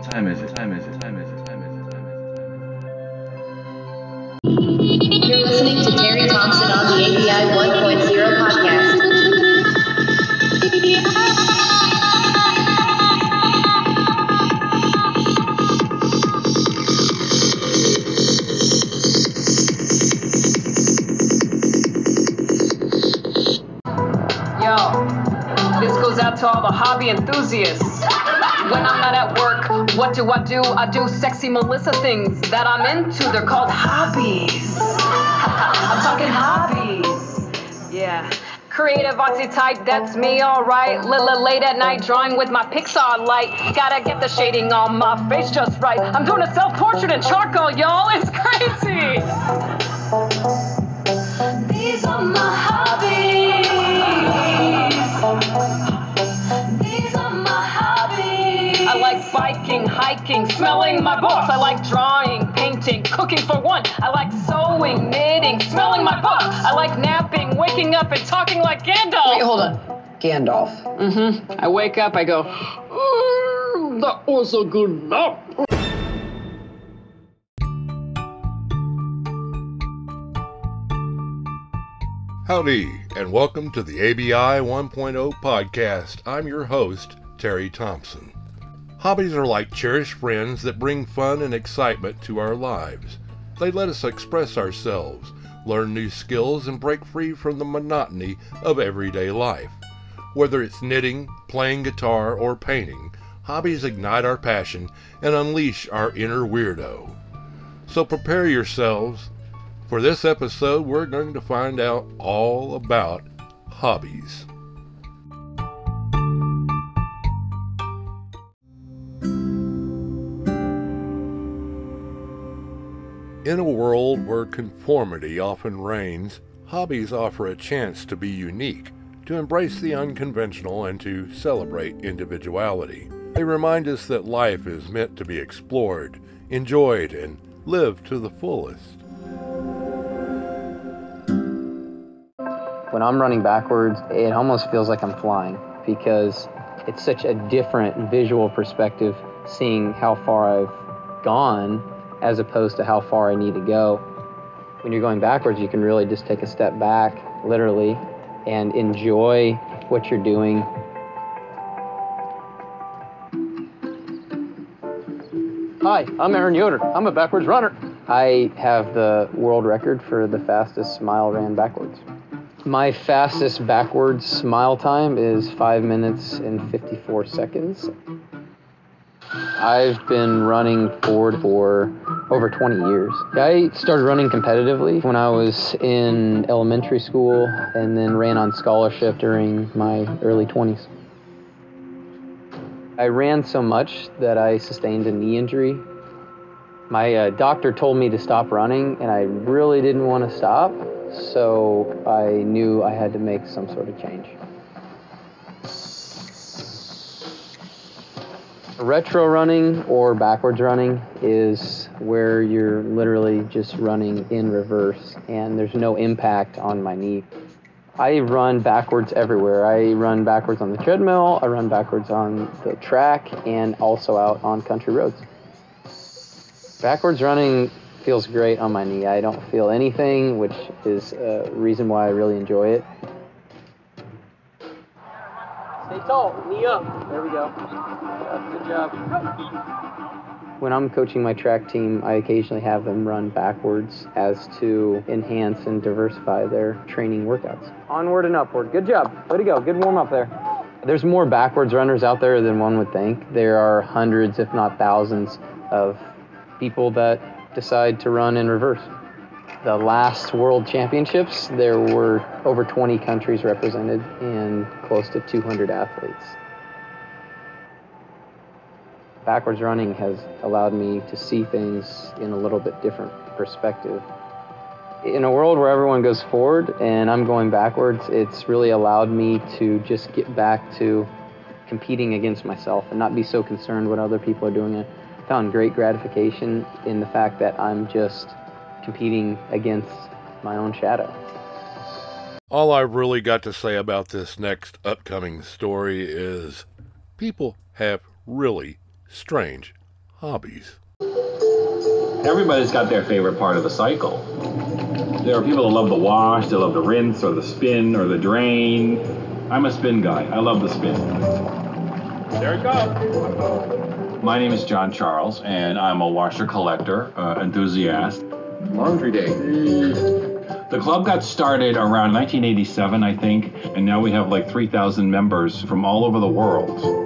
What time is it? Time is it? Time is it? Time is it? Time is it? You're listening to Terry Thompson on the API 1.0 podcast. Yo, this goes out to all the hobby enthusiasts. What do I do? I do sexy Melissa things that I'm into. They're called hobbies. I'm talking hobbies. Yeah. Creative artsy type, that's me, alright. Lila late at night, drawing with my Pixar light. Gotta get the shading on my face just right. I'm doing a self portrait in charcoal, y'all. It's like biking, hiking, smelling my books. I like drawing, painting, cooking for one. I like sewing, knitting, smelling my books. I like napping, waking up, and talking like Gandalf. Wait, hold on. Gandalf. Mm-hmm. I wake up, I go, "Mm, that was a good nap. Howdy, and welcome to the ABI 1.0 podcast. I'm your host, Terry Thompson. Hobbies are like cherished friends that bring fun and excitement to our lives. They let us express ourselves, learn new skills, and break free from the monotony of everyday life. Whether it's knitting, playing guitar, or painting, hobbies ignite our passion and unleash our inner weirdo. So prepare yourselves for this episode, we're going to find out all about hobbies. In a world where conformity often reigns, hobbies offer a chance to be unique, to embrace the unconventional, and to celebrate individuality. They remind us that life is meant to be explored, enjoyed, and lived to the fullest. When I'm running backwards, it almost feels like I'm flying because it's such a different visual perspective seeing how far I've gone as opposed to how far I need to go. When you're going backwards, you can really just take a step back, literally, and enjoy what you're doing. Hi, I'm Aaron Yoder. I'm a backwards runner. I have the world record for the fastest mile ran backwards. My fastest backwards smile time is 5 minutes and 54 seconds. I've been running forward for over 20 years. I started running competitively when I was in elementary school and then ran on scholarship during my early 20s. I ran so much that I sustained a knee injury. My uh, doctor told me to stop running, and I really didn't want to stop, so I knew I had to make some sort of change. Retro running or backwards running is where you're literally just running in reverse and there's no impact on my knee. I run backwards everywhere. I run backwards on the treadmill, I run backwards on the track, and also out on country roads. Backwards running feels great on my knee. I don't feel anything, which is a reason why I really enjoy it. Tall, knee up. There we go. Good job. When I'm coaching my track team, I occasionally have them run backwards as to enhance and diversify their training workouts. Onward and upward. Good job. Way to go. Good warm up there. There's more backwards runners out there than one would think. There are hundreds, if not thousands, of people that decide to run in reverse. The last World Championships, there were over 20 countries represented and close to 200 athletes. Backwards running has allowed me to see things in a little bit different perspective. In a world where everyone goes forward and I'm going backwards, it's really allowed me to just get back to competing against myself and not be so concerned what other people are doing. I found great gratification in the fact that I'm just competing against my own shadow. All I've really got to say about this next upcoming story is people have really strange hobbies. Everybody's got their favorite part of the cycle. There are people that love the wash, they love the rinse, or the spin, or the drain. I'm a spin guy. I love the spin. There it goes. My name is John Charles, and I'm a washer collector uh, enthusiast. Laundry Day. The club got started around 1987, I think, and now we have like 3,000 members from all over the world.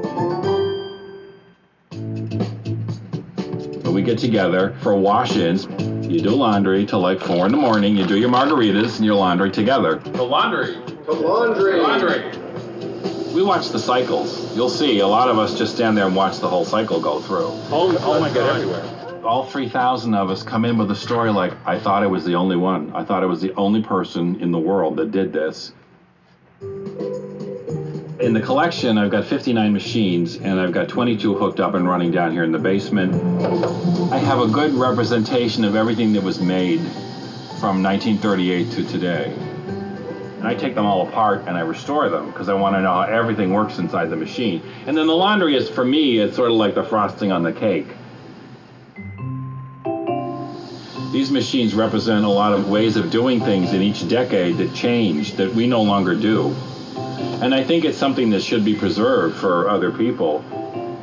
we get together for wash-ins. You do laundry till like four in the morning. You do your margaritas and your laundry together. The laundry. The laundry. Laundry. We watch the cycles. You'll see a lot of us just stand there and watch the whole cycle go through. Oh, oh my God, everywhere. All 3,000 of us come in with a story like, I thought I was the only one. I thought I was the only person in the world that did this. In the collection, I've got 59 machines and I've got 22 hooked up and running down here in the basement. I have a good representation of everything that was made from 1938 to today. And I take them all apart and I restore them because I want to know how everything works inside the machine. And then the laundry is, for me, it's sort of like the frosting on the cake. These machines represent a lot of ways of doing things in each decade that changed that we no longer do. And I think it's something that should be preserved for other people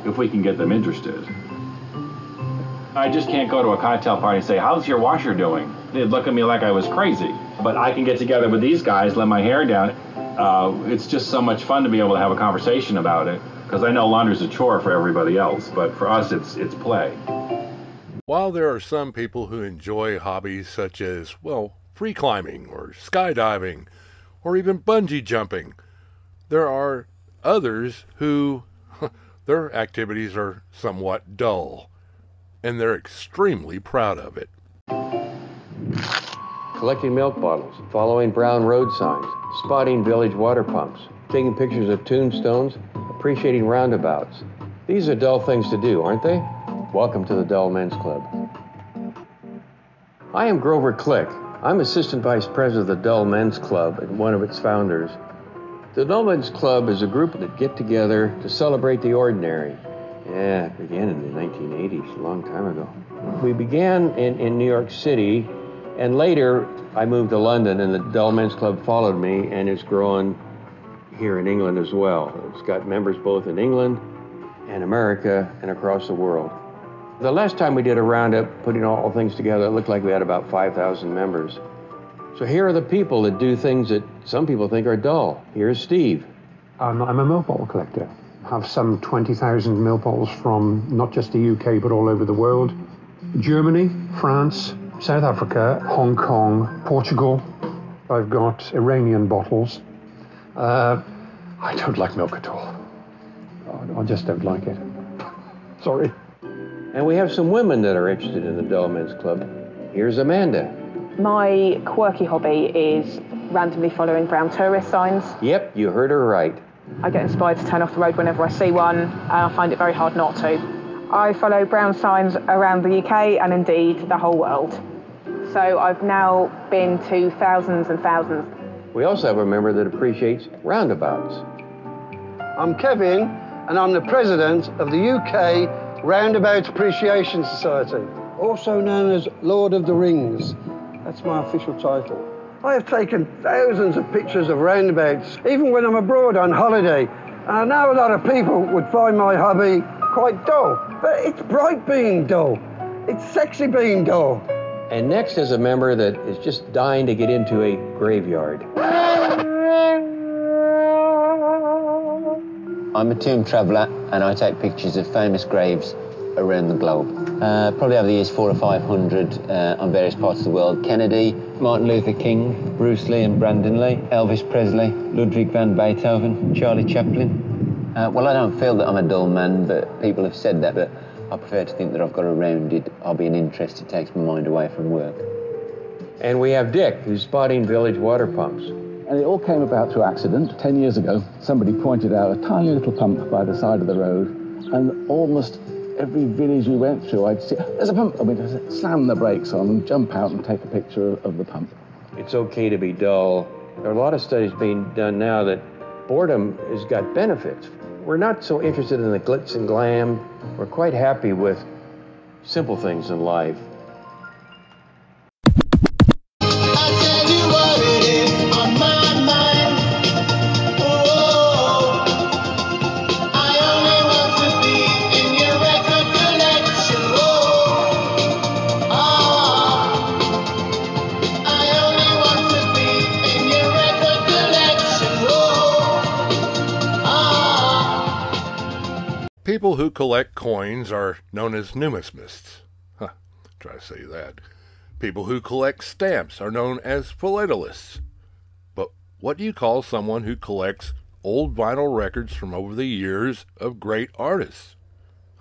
if we can get them interested. I just can't go to a cocktail party and say, How's your washer doing? They'd look at me like I was crazy. But I can get together with these guys, let my hair down. Uh, it's just so much fun to be able to have a conversation about it because I know laundry's a chore for everybody else, but for us, it's, it's play. While there are some people who enjoy hobbies such as, well, free climbing or skydiving or even bungee jumping, there are others who their activities are somewhat dull, and they're extremely proud of it. Collecting milk bottles, following brown road signs, spotting village water pumps, taking pictures of tombstones, appreciating roundabouts. These are dull things to do, aren't they? Welcome to the Dull Men's Club. I am Grover Click. I'm Assistant Vice President of the Dull Men's Club and one of its founders. The Dull Men's Club is a group that get together to celebrate the ordinary. Yeah, it began in the 1980s, a long time ago. We began in, in New York City, and later I moved to London, and the Dull Men's Club followed me, and it's growing here in England as well. It's got members both in England and America and across the world. The last time we did a roundup, putting all things together, it looked like we had about 5,000 members. So here are the people that do things that some people think are dull. Here's Steve. Um, I'm a millpole collector. Have some 20,000 millpoles from not just the UK but all over the world. Germany, France, South Africa, Hong Kong, Portugal. I've got Iranian bottles. Uh, I don't like milk at all. I just don't like it. Sorry. And we have some women that are interested in the Dull Men's Club. Here's Amanda. My quirky hobby is randomly following brown tourist signs. Yep, you heard her right. I get inspired to turn off the road whenever I see one, and I find it very hard not to. I follow brown signs around the UK and indeed the whole world. So I've now been to thousands and thousands. We also have a member that appreciates roundabouts. I'm Kevin, and I'm the president of the UK Roundabout Appreciation Society, also known as Lord of the Rings. That's my official title. I have taken thousands of pictures of roundabouts, even when I'm abroad on holiday. And I know a lot of people would find my hobby quite dull, but it's bright being dull. It's sexy being dull. And next is a member that is just dying to get into a graveyard. I'm a tomb traveller and I take pictures of famous graves around the globe. Uh, probably over the years, four or five hundred uh, on various parts of the world. Kennedy, Martin Luther King, Bruce Lee and Brandon Lee, Elvis Presley, Ludwig van Beethoven, Charlie Chaplin. Uh, well, I don't feel that I'm a dull man, but people have said that, but I prefer to think that I've got a rounded hobby and interest that takes my mind away from work. And we have Dick, who's spotting village water pumps. And it all came about through accident. Ten years ago, somebody pointed out a tiny little pump by the side of the road, and almost every village we went through, I'd see, there's a pump. I mean, slam the brakes on and jump out and take a picture of, of the pump. It's okay to be dull. There are a lot of studies being done now that boredom has got benefits. We're not so interested in the glitz and glam. We're quite happy with simple things in life. Collect coins are known as numismatists. Huh, try to say that. People who collect stamps are known as philatelists. But what do you call someone who collects old vinyl records from over the years of great artists?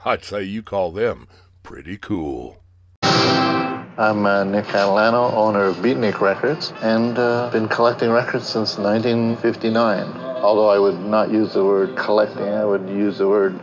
I'd say you call them pretty cool. I'm uh, Nick Catalano, owner of Beatnik Records, and uh, been collecting records since 1959. Although I would not use the word collecting, I would use the word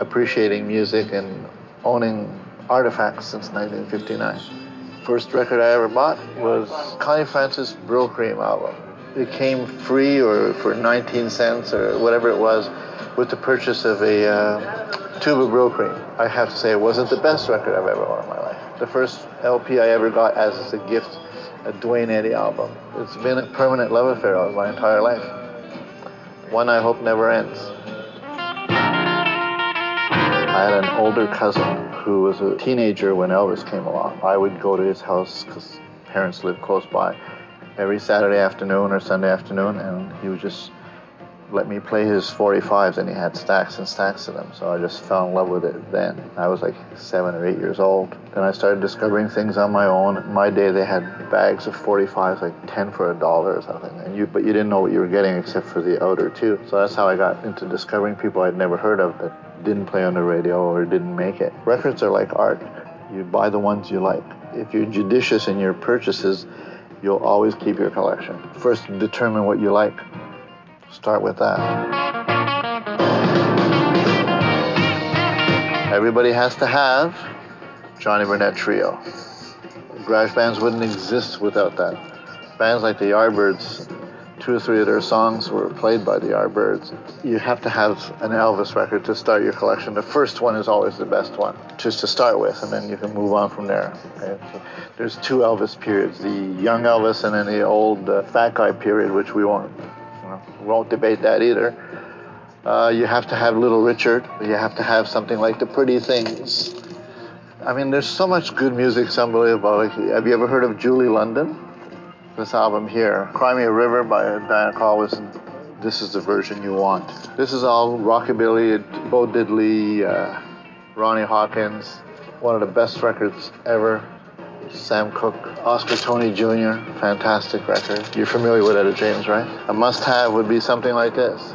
appreciating music and owning artifacts since 1959. First record I ever bought was Connie Francis Brylcreem album. It came free or for 19 cents or whatever it was with the purchase of a uh, tube of Brylcreem. I have to say it wasn't the best record I've ever owned in my life. The first LP I ever got as a gift, a Duane Eddy album. It's been a permanent love affair of my entire life. One I hope never ends. I had an older cousin who was a teenager when Elvis came along. I would go to his house because parents lived close by every Saturday afternoon or Sunday afternoon, and he would just let me play his 45s, and he had stacks and stacks of them. So I just fell in love with it then. I was like seven or eight years old. Then I started discovering things on my own. My day, they had bags of 45s, like 10 for a dollar or something. And you, but you didn't know what you were getting except for the outer too. So that's how I got into discovering people I'd never heard of that didn't play on the radio or didn't make it. Records are like art. You buy the ones you like. If you're judicious in your purchases, you'll always keep your collection. First, determine what you like. Start with that. Everybody has to have Johnny Burnette Trio. Garage bands wouldn't exist without that. Bands like the Yardbirds, two or three of their songs were played by the Yardbirds. You have to have an Elvis record to start your collection. The first one is always the best one, just to start with, and then you can move on from there. Okay? So there's two Elvis periods: the young Elvis and then the old uh, fat guy period, which we won't won't debate that either. Uh, you have to have Little Richard. You have to have something like The Pretty Things. I mean, there's so much good music. It's unbelievable. Have you ever heard of Julie London? This album here, Cry Me a River by Diana Krall this is the version you want. This is all rockabilly, Bo Diddley, uh, Ronnie Hawkins, one of the best records ever. Sam Cooke, Oscar Toney Jr., fantastic record. You're familiar with Etta James, right? A must-have would be something like this.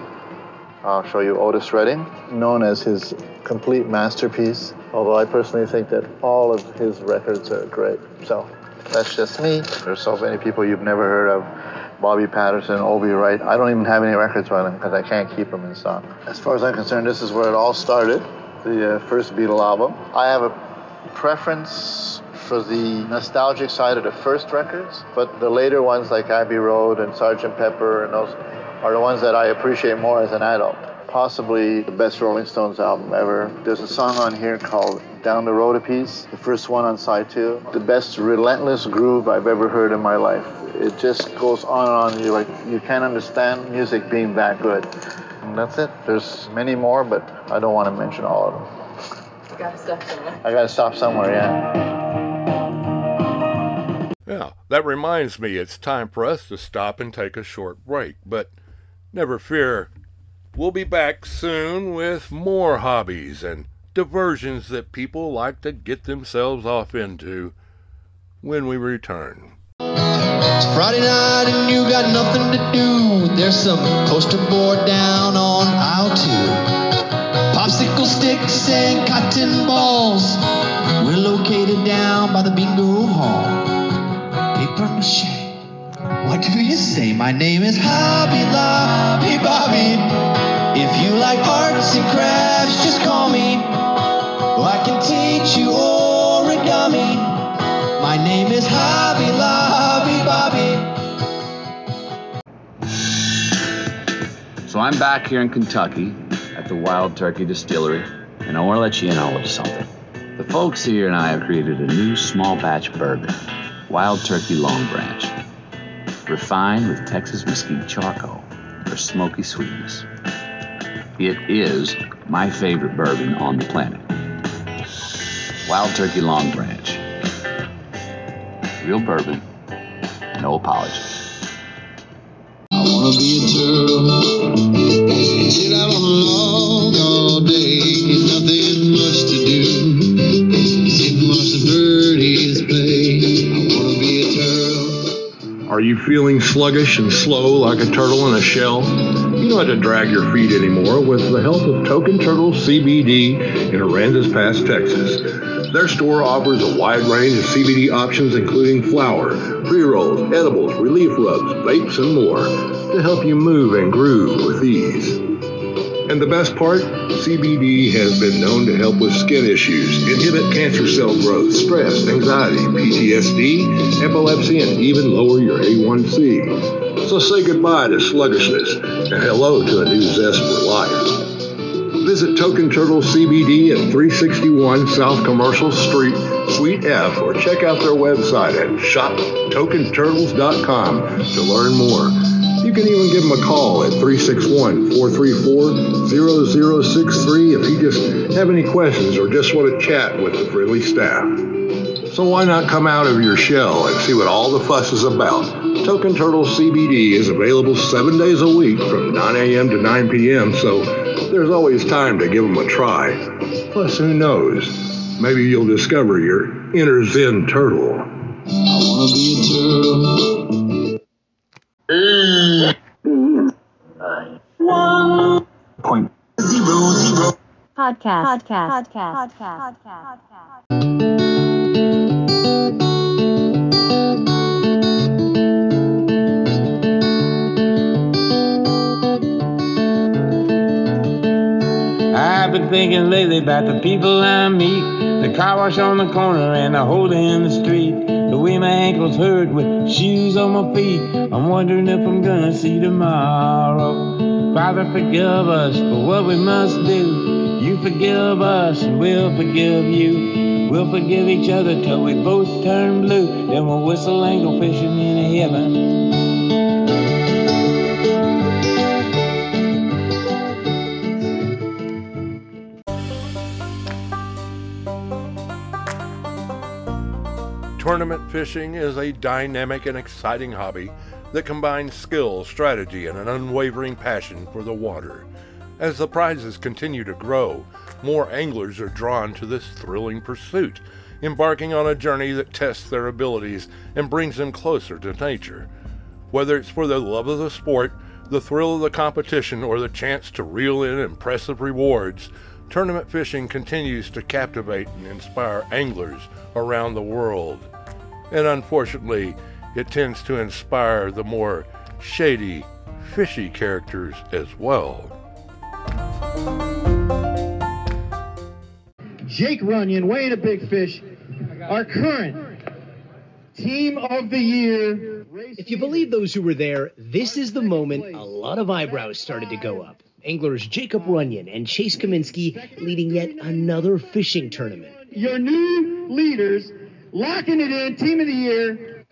I'll show you Otis Redding, known as his complete masterpiece, although I personally think that all of his records are great. So that's just me. There's so many people you've never heard of. Bobby Patterson, O.V. Wright. I don't even have any records by them because I can't keep them in stock. As far as I'm concerned, this is where it all started, the uh, first Beatle album. I have a preference for the nostalgic side of the first records, but the later ones like Abbey Road and Sgt. Pepper and those are the ones that I appreciate more as an adult. Possibly the best Rolling Stones album ever. There's a song on here called Down the Road a Piece, the first one on side two. The best relentless groove I've ever heard in my life. It just goes on and on. You like you can't understand music being that good. And that's it. There's many more, but I don't want to mention all of them. You gotta stop somewhere. I gotta stop somewhere, yeah. Yeah, that reminds me it's time for us to stop and take a short break. But never fear, we'll be back soon with more hobbies and diversions that people like to get themselves off into when we return. It's Friday night and you got nothing to do. There's some poster board down on aisle two. Popsicle sticks and cotton balls. We're located down by the bingo hall. Paper mache. What do you say? My name is Hobby Lobby Bobby. If you like arts and crafts, just call me. Oh, I can teach you origami. My name is Hobby Lobby Bobby. So I'm back here in Kentucky at the Wild Turkey Distillery, and I want to let you in on something. The folks here and I have created a new small batch bourbon, Wild Turkey Longbranch, refined with Texas mesquite charcoal for smoky sweetness. It is my favorite bourbon on the planet. Wild Turkey Longbranch. Real bourbon, no apologies. I wanna be a turtle. Sit out on you feeling sluggish and slow like a turtle in a shell? You don't have to drag your feet anymore with the help of Token Turtle CBD in Aransas Pass, Texas. Their store offers a wide range of CBD options, including flour, pre rolls, edibles, relief rubs, vapes, and more to help you move and groove with ease. And the best part, CBD has been known to help with skin issues, inhibit cancer cell growth, stress, anxiety, PTSD, epilepsy, and even lower your A1C. So say goodbye to sluggishness and hello to a new zest for life. Visit Token Turtle CBD at 361 South Commercial Street, Suite F, or check out their website at shoptokenturtles.com to learn more. You can even give them a call at 361 434 0063 if you just have any questions or just want to chat with the friendly staff. So why not come out of your shell and see what all the fuss is about? Token Turtle CBD is available seven days a week from 9 a.m. to 9 p.m., so there's always time to give them a try. Plus, who knows? Maybe you'll discover your inner Zen turtle. I wanna be a turtle. Point. Zero, zero. Podcast. Podcast. Podcast. Podcast. I've been thinking lately about the people I meet. The car wash on the corner and the hole in the street. Way my ankles hurt with shoes on my feet. I'm wondering if I'm gonna see tomorrow. Father, forgive us for what we must do. You forgive us and we'll forgive you. We'll forgive each other till we both turn blue. Then we'll whistle and go fishing in heaven. Tournament fishing is a dynamic and exciting hobby that combines skill, strategy, and an unwavering passion for the water. As the prizes continue to grow, more anglers are drawn to this thrilling pursuit, embarking on a journey that tests their abilities and brings them closer to nature. Whether it's for the love of the sport, the thrill of the competition, or the chance to reel in impressive rewards, tournament fishing continues to captivate and inspire anglers around the world. And unfortunately, it tends to inspire the more shady, fishy characters as well. Jake Runyan, weighing a big fish, our current team of the year. If you believe those who were there, this is the moment a lot of eyebrows started to go up. Anglers Jacob Runyan and Chase Cominsky leading yet another fishing tournament. Your new leaders locking it in, team of the year,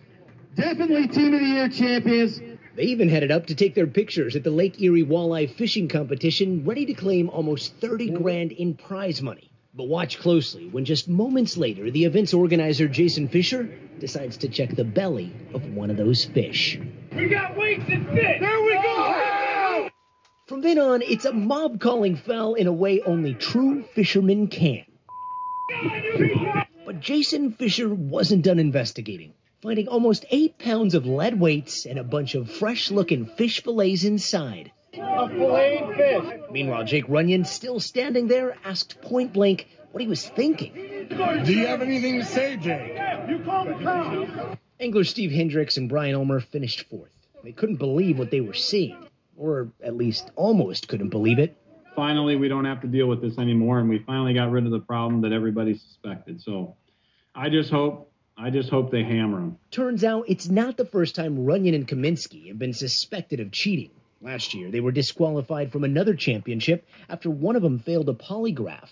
definitely team of the year champions. They even headed up to take their pictures at the Lake Erie Walleye Fishing Competition, ready to claim almost 30 grand in prize money. But watch closely when just moments later, the event's organizer, Jason Fischer, decides to check the belly of one of those fish. We got weights and fish. There we go. From then on, it's a mob calling foul in a way only true fishermen can. But Jason Fischer wasn't done investigating, finding almost eight pounds of lead weights and a bunch of fresh looking fish fillets inside. A filleted fish. Meanwhile, Jake Runyan, still standing there, asked point blank what he was thinking. Do you have anything to say, Jake? You call the cops. Angler Steve Hendricks and Brian Ulmer finished fourth. They couldn't believe what they were seeing, or at least almost couldn't believe it. finally we don't have to deal with this anymore and we finally got rid of the problem that everybody suspected so i just hope i just hope they hammer them Turns out it's not the first time Runyan and Cominsky have been suspected of cheating. Last year, they were disqualified from another championship after one of them failed a polygraph.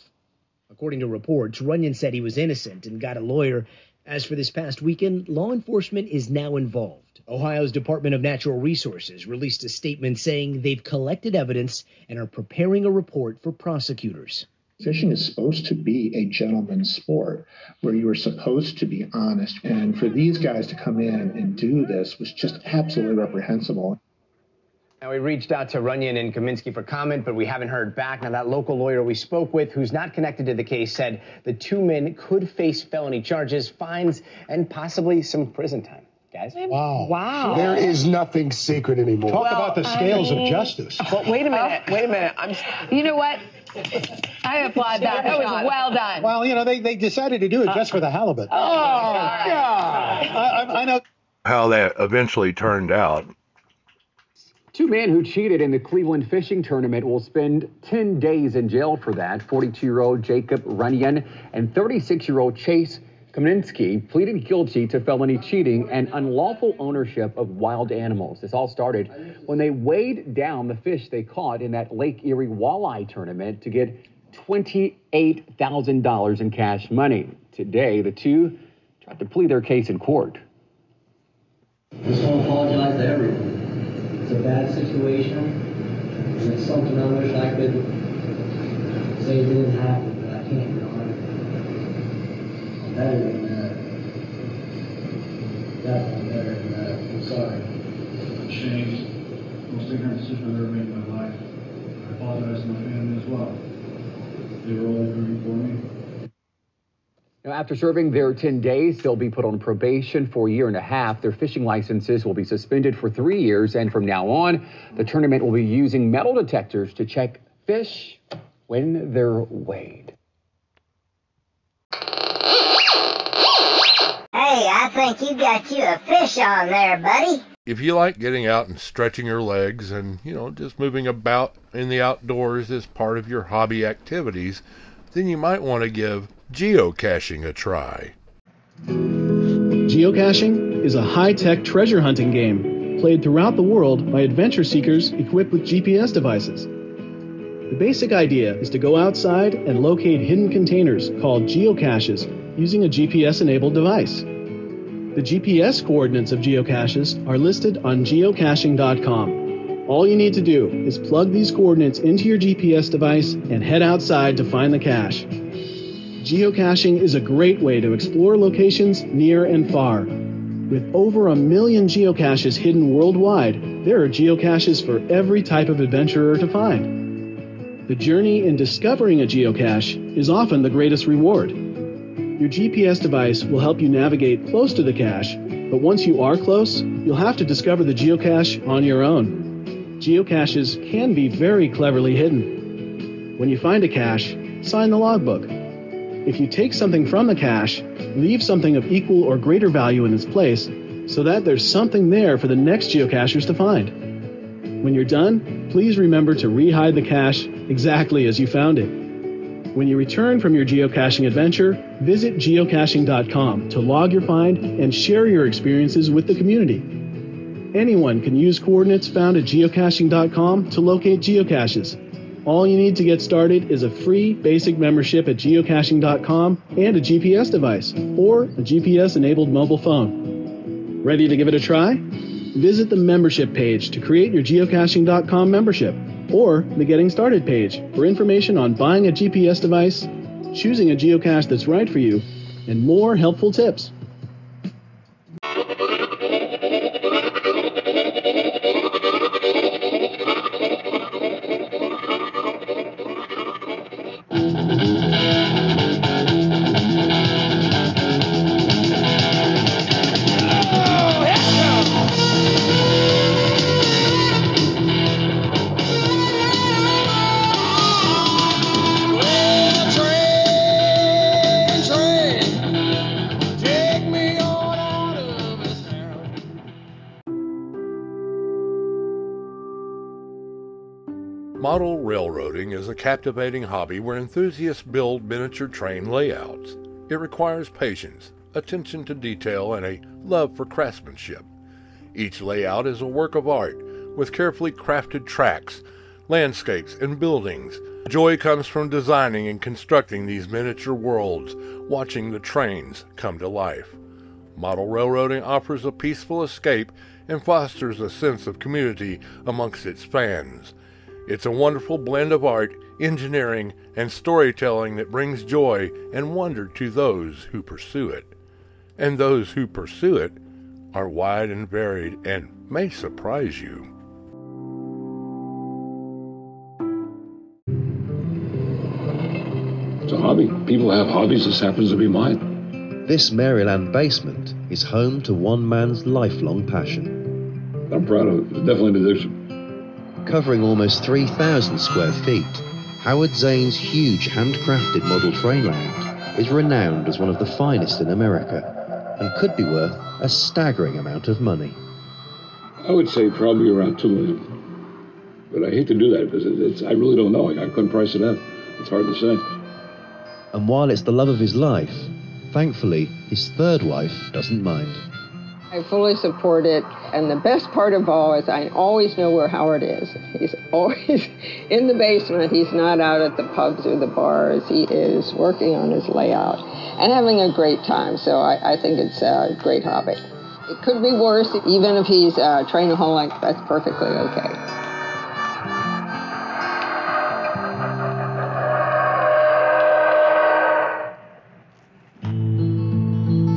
According to reports, Runyan said he was innocent and got a lawyer. As for this past weekend, law enforcement is now involved. Ohio's Department of Natural Resources released a statement saying they've collected evidence and are preparing a report for prosecutors. Fishing is supposed to be a gentleman's sport where you are supposed to be honest. And for these guys to come in and do this was just absolutely reprehensible. Now, we reached out to Runyan and Cominsky for comment, but we haven't heard back. Now, that local lawyer we spoke with, who's not connected to the case, said the two men could face felony charges, fines, and possibly some prison time. Guys? Wow. Wow. There is nothing secret anymore. Talk Well, about the I scales mean- of justice. But wait a minute. Wait a minute. I'm. You know what? I applaud that. That was well done. Well, you know, they, they decided to do it just for the halibut. Oh, oh God. I, I, I know. How that eventually turned out. Two men who cheated in the Cleveland fishing tournament will spend 10 days in jail for that. 42 year old Jacob Runyan and 36 year old Chase Cominsky pleaded guilty to felony cheating and unlawful ownership of wild animals. This all started when they weighed down the fish they caught in that Lake Erie walleye tournament to get $28,000 in cash money. Today, the two tried to plead their case in court. I Just want to apologize to everyone. It's a bad situation, and it's something I wish I could say didn't happen, but I can't, you know. I'm I'm better than that. Definitely better than that. I'm sorry. changed most ignorant decision I've ever made in my life. I apologize to my family as well. They were all rooting for me. Now, after serving their 10 days, they'll be put on probation for a year and a half. Their fishing licenses will be suspended for three years, and from now on, the tournament will be using metal detectors to check fish when they're weighed. Hey, I think you got you a fish on there, buddy. If you like getting out and stretching your legs and, you know, just moving about in the outdoors as part of your hobby activities, then you might want to give geocaching a try. Geocaching is a high tech treasure hunting game played throughout the world by adventure seekers equipped with GPS devices. The basic idea is to go outside and locate hidden containers called geocaches using a GPS enabled device. The GPS coordinates of geocaches are listed on geocaching.com. All you need to do is plug these coordinates into your GPS device and head outside to find the cache. Geocaching is a great way to explore locations near and far. With over a million geocaches hidden worldwide, there are geocaches for every type of adventurer to find. The journey in discovering a geocache is often the greatest reward. Your GPS device will help you navigate close to the cache, but once you are close, you'll have to discover the geocache on your own. Geocaches can be very cleverly hidden. When you find a cache, sign the logbook. If you take something from the cache, leave something of equal or greater value in its place so that there's something there for the next geocachers to find. When you're done, please remember to rehide the cache exactly as you found it. When you return from your geocaching adventure, visit geocaching.com to log your find and share your experiences with the community. Anyone can use coordinates found at geocaching.com to locate geocaches. All you need to get started is a free basic membership at geocaching.com and a GPS device or a GPS enabled mobile phone. Ready to give it a try? Visit the membership page to create your geocaching.com membership or the Getting Started page for information on buying a GPS device, choosing a geocache that's right for you, and more helpful tips. Captivating hobby where enthusiasts build miniature train layouts. It requires patience, attention to detail, and a love for craftsmanship. Each layout is a work of art with carefully crafted tracks, landscapes, and buildings Joy comes from designing and constructing these miniature worlds, watching the trains come to life. Model railroading offers a peaceful escape and fosters a sense of community amongst its fans. It's a wonderful blend of art, engineering, and storytelling that brings joy and wonder to those who pursue it. And those who pursue it are wide and varied and may surprise you. It's a hobby. People have hobbies. This happens to be mine. This Maryland basement is home to one man's lifelong passion. I'm proud of it. It's definitely an addiction. Covering almost 3,000 square feet, Howard Zane's huge handcrafted model train layout is renowned as one of the finest in America and could be worth a staggering amount of money. I would say probably around two million. But I hate to do that because it's, I really don't know. I couldn't price it up. It's hard to say. And while it's the love of his life, Thankfully, his third wife doesn't mind. I fully support it, and the best part of all is I always know where Howard is. He's always in the basement. He's not out at the pubs or the bars. He is working on his layout and having a great time. So I, I think it's a great hobby. It could be worse, even if he's uh, a trainaholic. That's perfectly okay.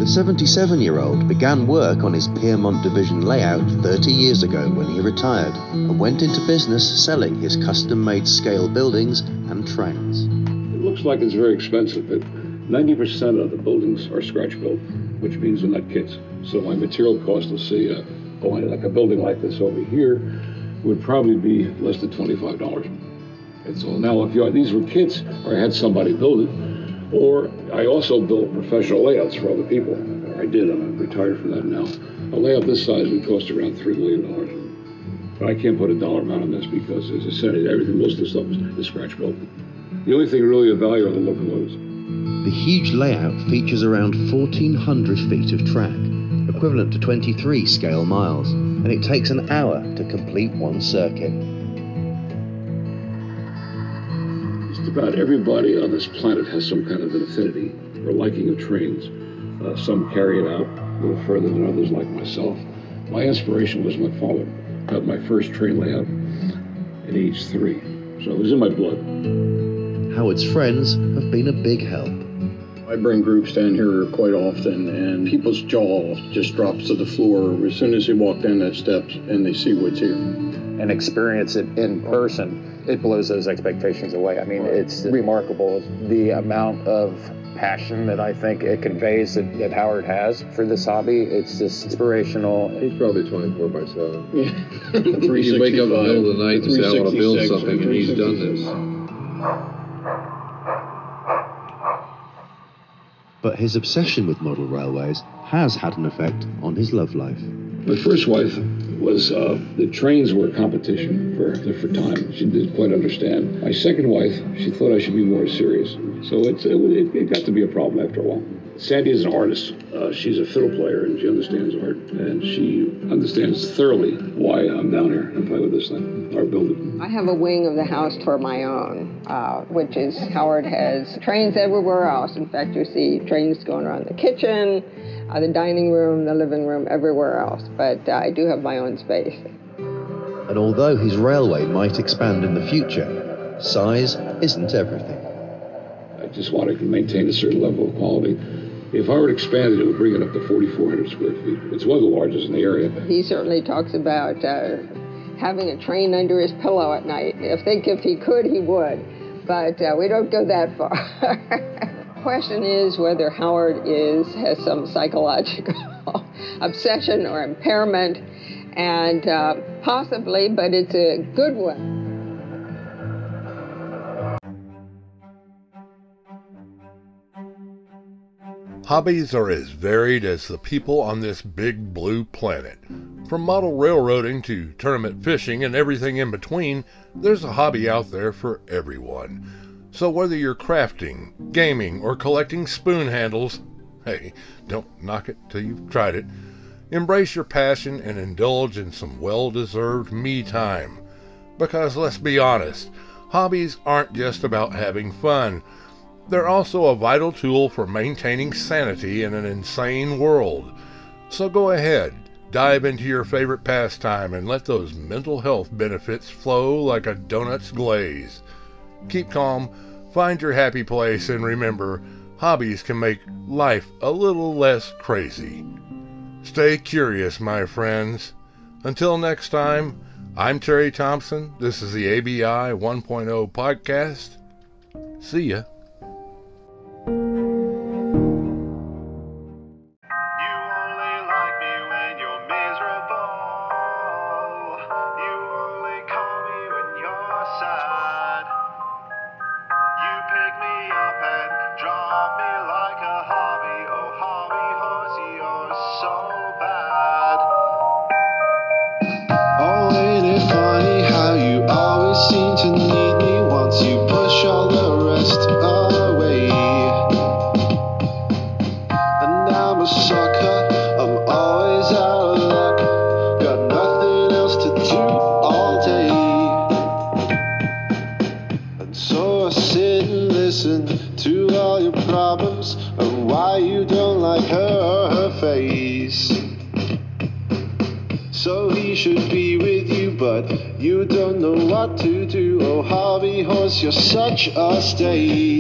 The 77 year old began work on his Piermont Division layout 30 years ago when he retired and went into business selling his custom made scale buildings and trains. It looks like it's very expensive, but 90% of the buildings are scratch built, which means they're not kits. So my material cost, let's say, uh, like a building like this over here, would probably be less than $25. And so now, if you these were kits, or I had somebody build it, or I also built professional layouts for other people. I did. I'm retired from that now. A layout this size would cost around $3 million. But I can't put a dollar amount on this because, as I said, everything, most of the stuff is, is scratch built. The only thing really of value are the locomotives. The huge layout features around 1,400 feet of track, equivalent to 23 scale miles, and it takes an hour to complete one circuit. About everybody on this planet has some kind of an affinity or liking of trains. Uh, some carry it out a little further than others, like myself. My inspiration was my father. Got my first train layout at age three, so it was in my blood. Howard's friends have been a big help. I bring groups down here quite often, and people's jaw just drops to the floor as soon as they walk down that steps and they see what's here. And experience it in person it blows those expectations away. I mean, it's remarkable the amount of passion that I think it conveys that, that Howard has for this hobby. It's just inspirational. He's probably 24 by 7. Yeah. you wake up in the middle of the night and say, I want to build something, and he's done this. But his obsession with model railways has had an effect on his love life. My first wife was uh, the trains were a competition for for time. She didn't quite understand. My second wife, she thought I should be more serious. So it, it got to be a problem after a while. Sandy is an artist. Uh, she's a fiddle player and she understands art. And she understands thoroughly why I'm down here and play with this thing our building. I have a wing of the house for my own, uh, which is Howard has trains everywhere else. In fact, you see trains going around the kitchen, uh, the dining room, the living room, everywhere else. But uh, I do have my own space. And although his railway might expand in the future, size isn't everything. I just wanted to maintain a certain level of quality. If I were to expand it, it would bring it up to 4,400 square feet. It's one of the largest in the area. He certainly talks about uh, having a train under his pillow at night. I think if he could, he would. But uh, we don't go that far. question is whether Howard is has some psychological obsession or impairment, and uh, possibly, but it's a good one. Hobbies are as varied as the people on this big blue planet. From model railroading to tournament fishing and everything in between, there's a hobby out there for everyone. So whether you're crafting, gaming, or collecting spoon handles, hey, don't knock it till you've tried it. Embrace your passion and indulge in some well deserved me time. Because let's be honest, Hobbies aren't just about having fun. They're also a vital tool for maintaining sanity in an insane world. So go ahead, dive into your favorite pastime and let those mental health benefits flow like a donut's glaze. Keep calm, find your happy place, and remember, hobbies can make life a little less crazy. Stay curious, my friends. Until next time, I'm Terry Thompson. This is the ABI 1.0 podcast. See ya. You're such a state.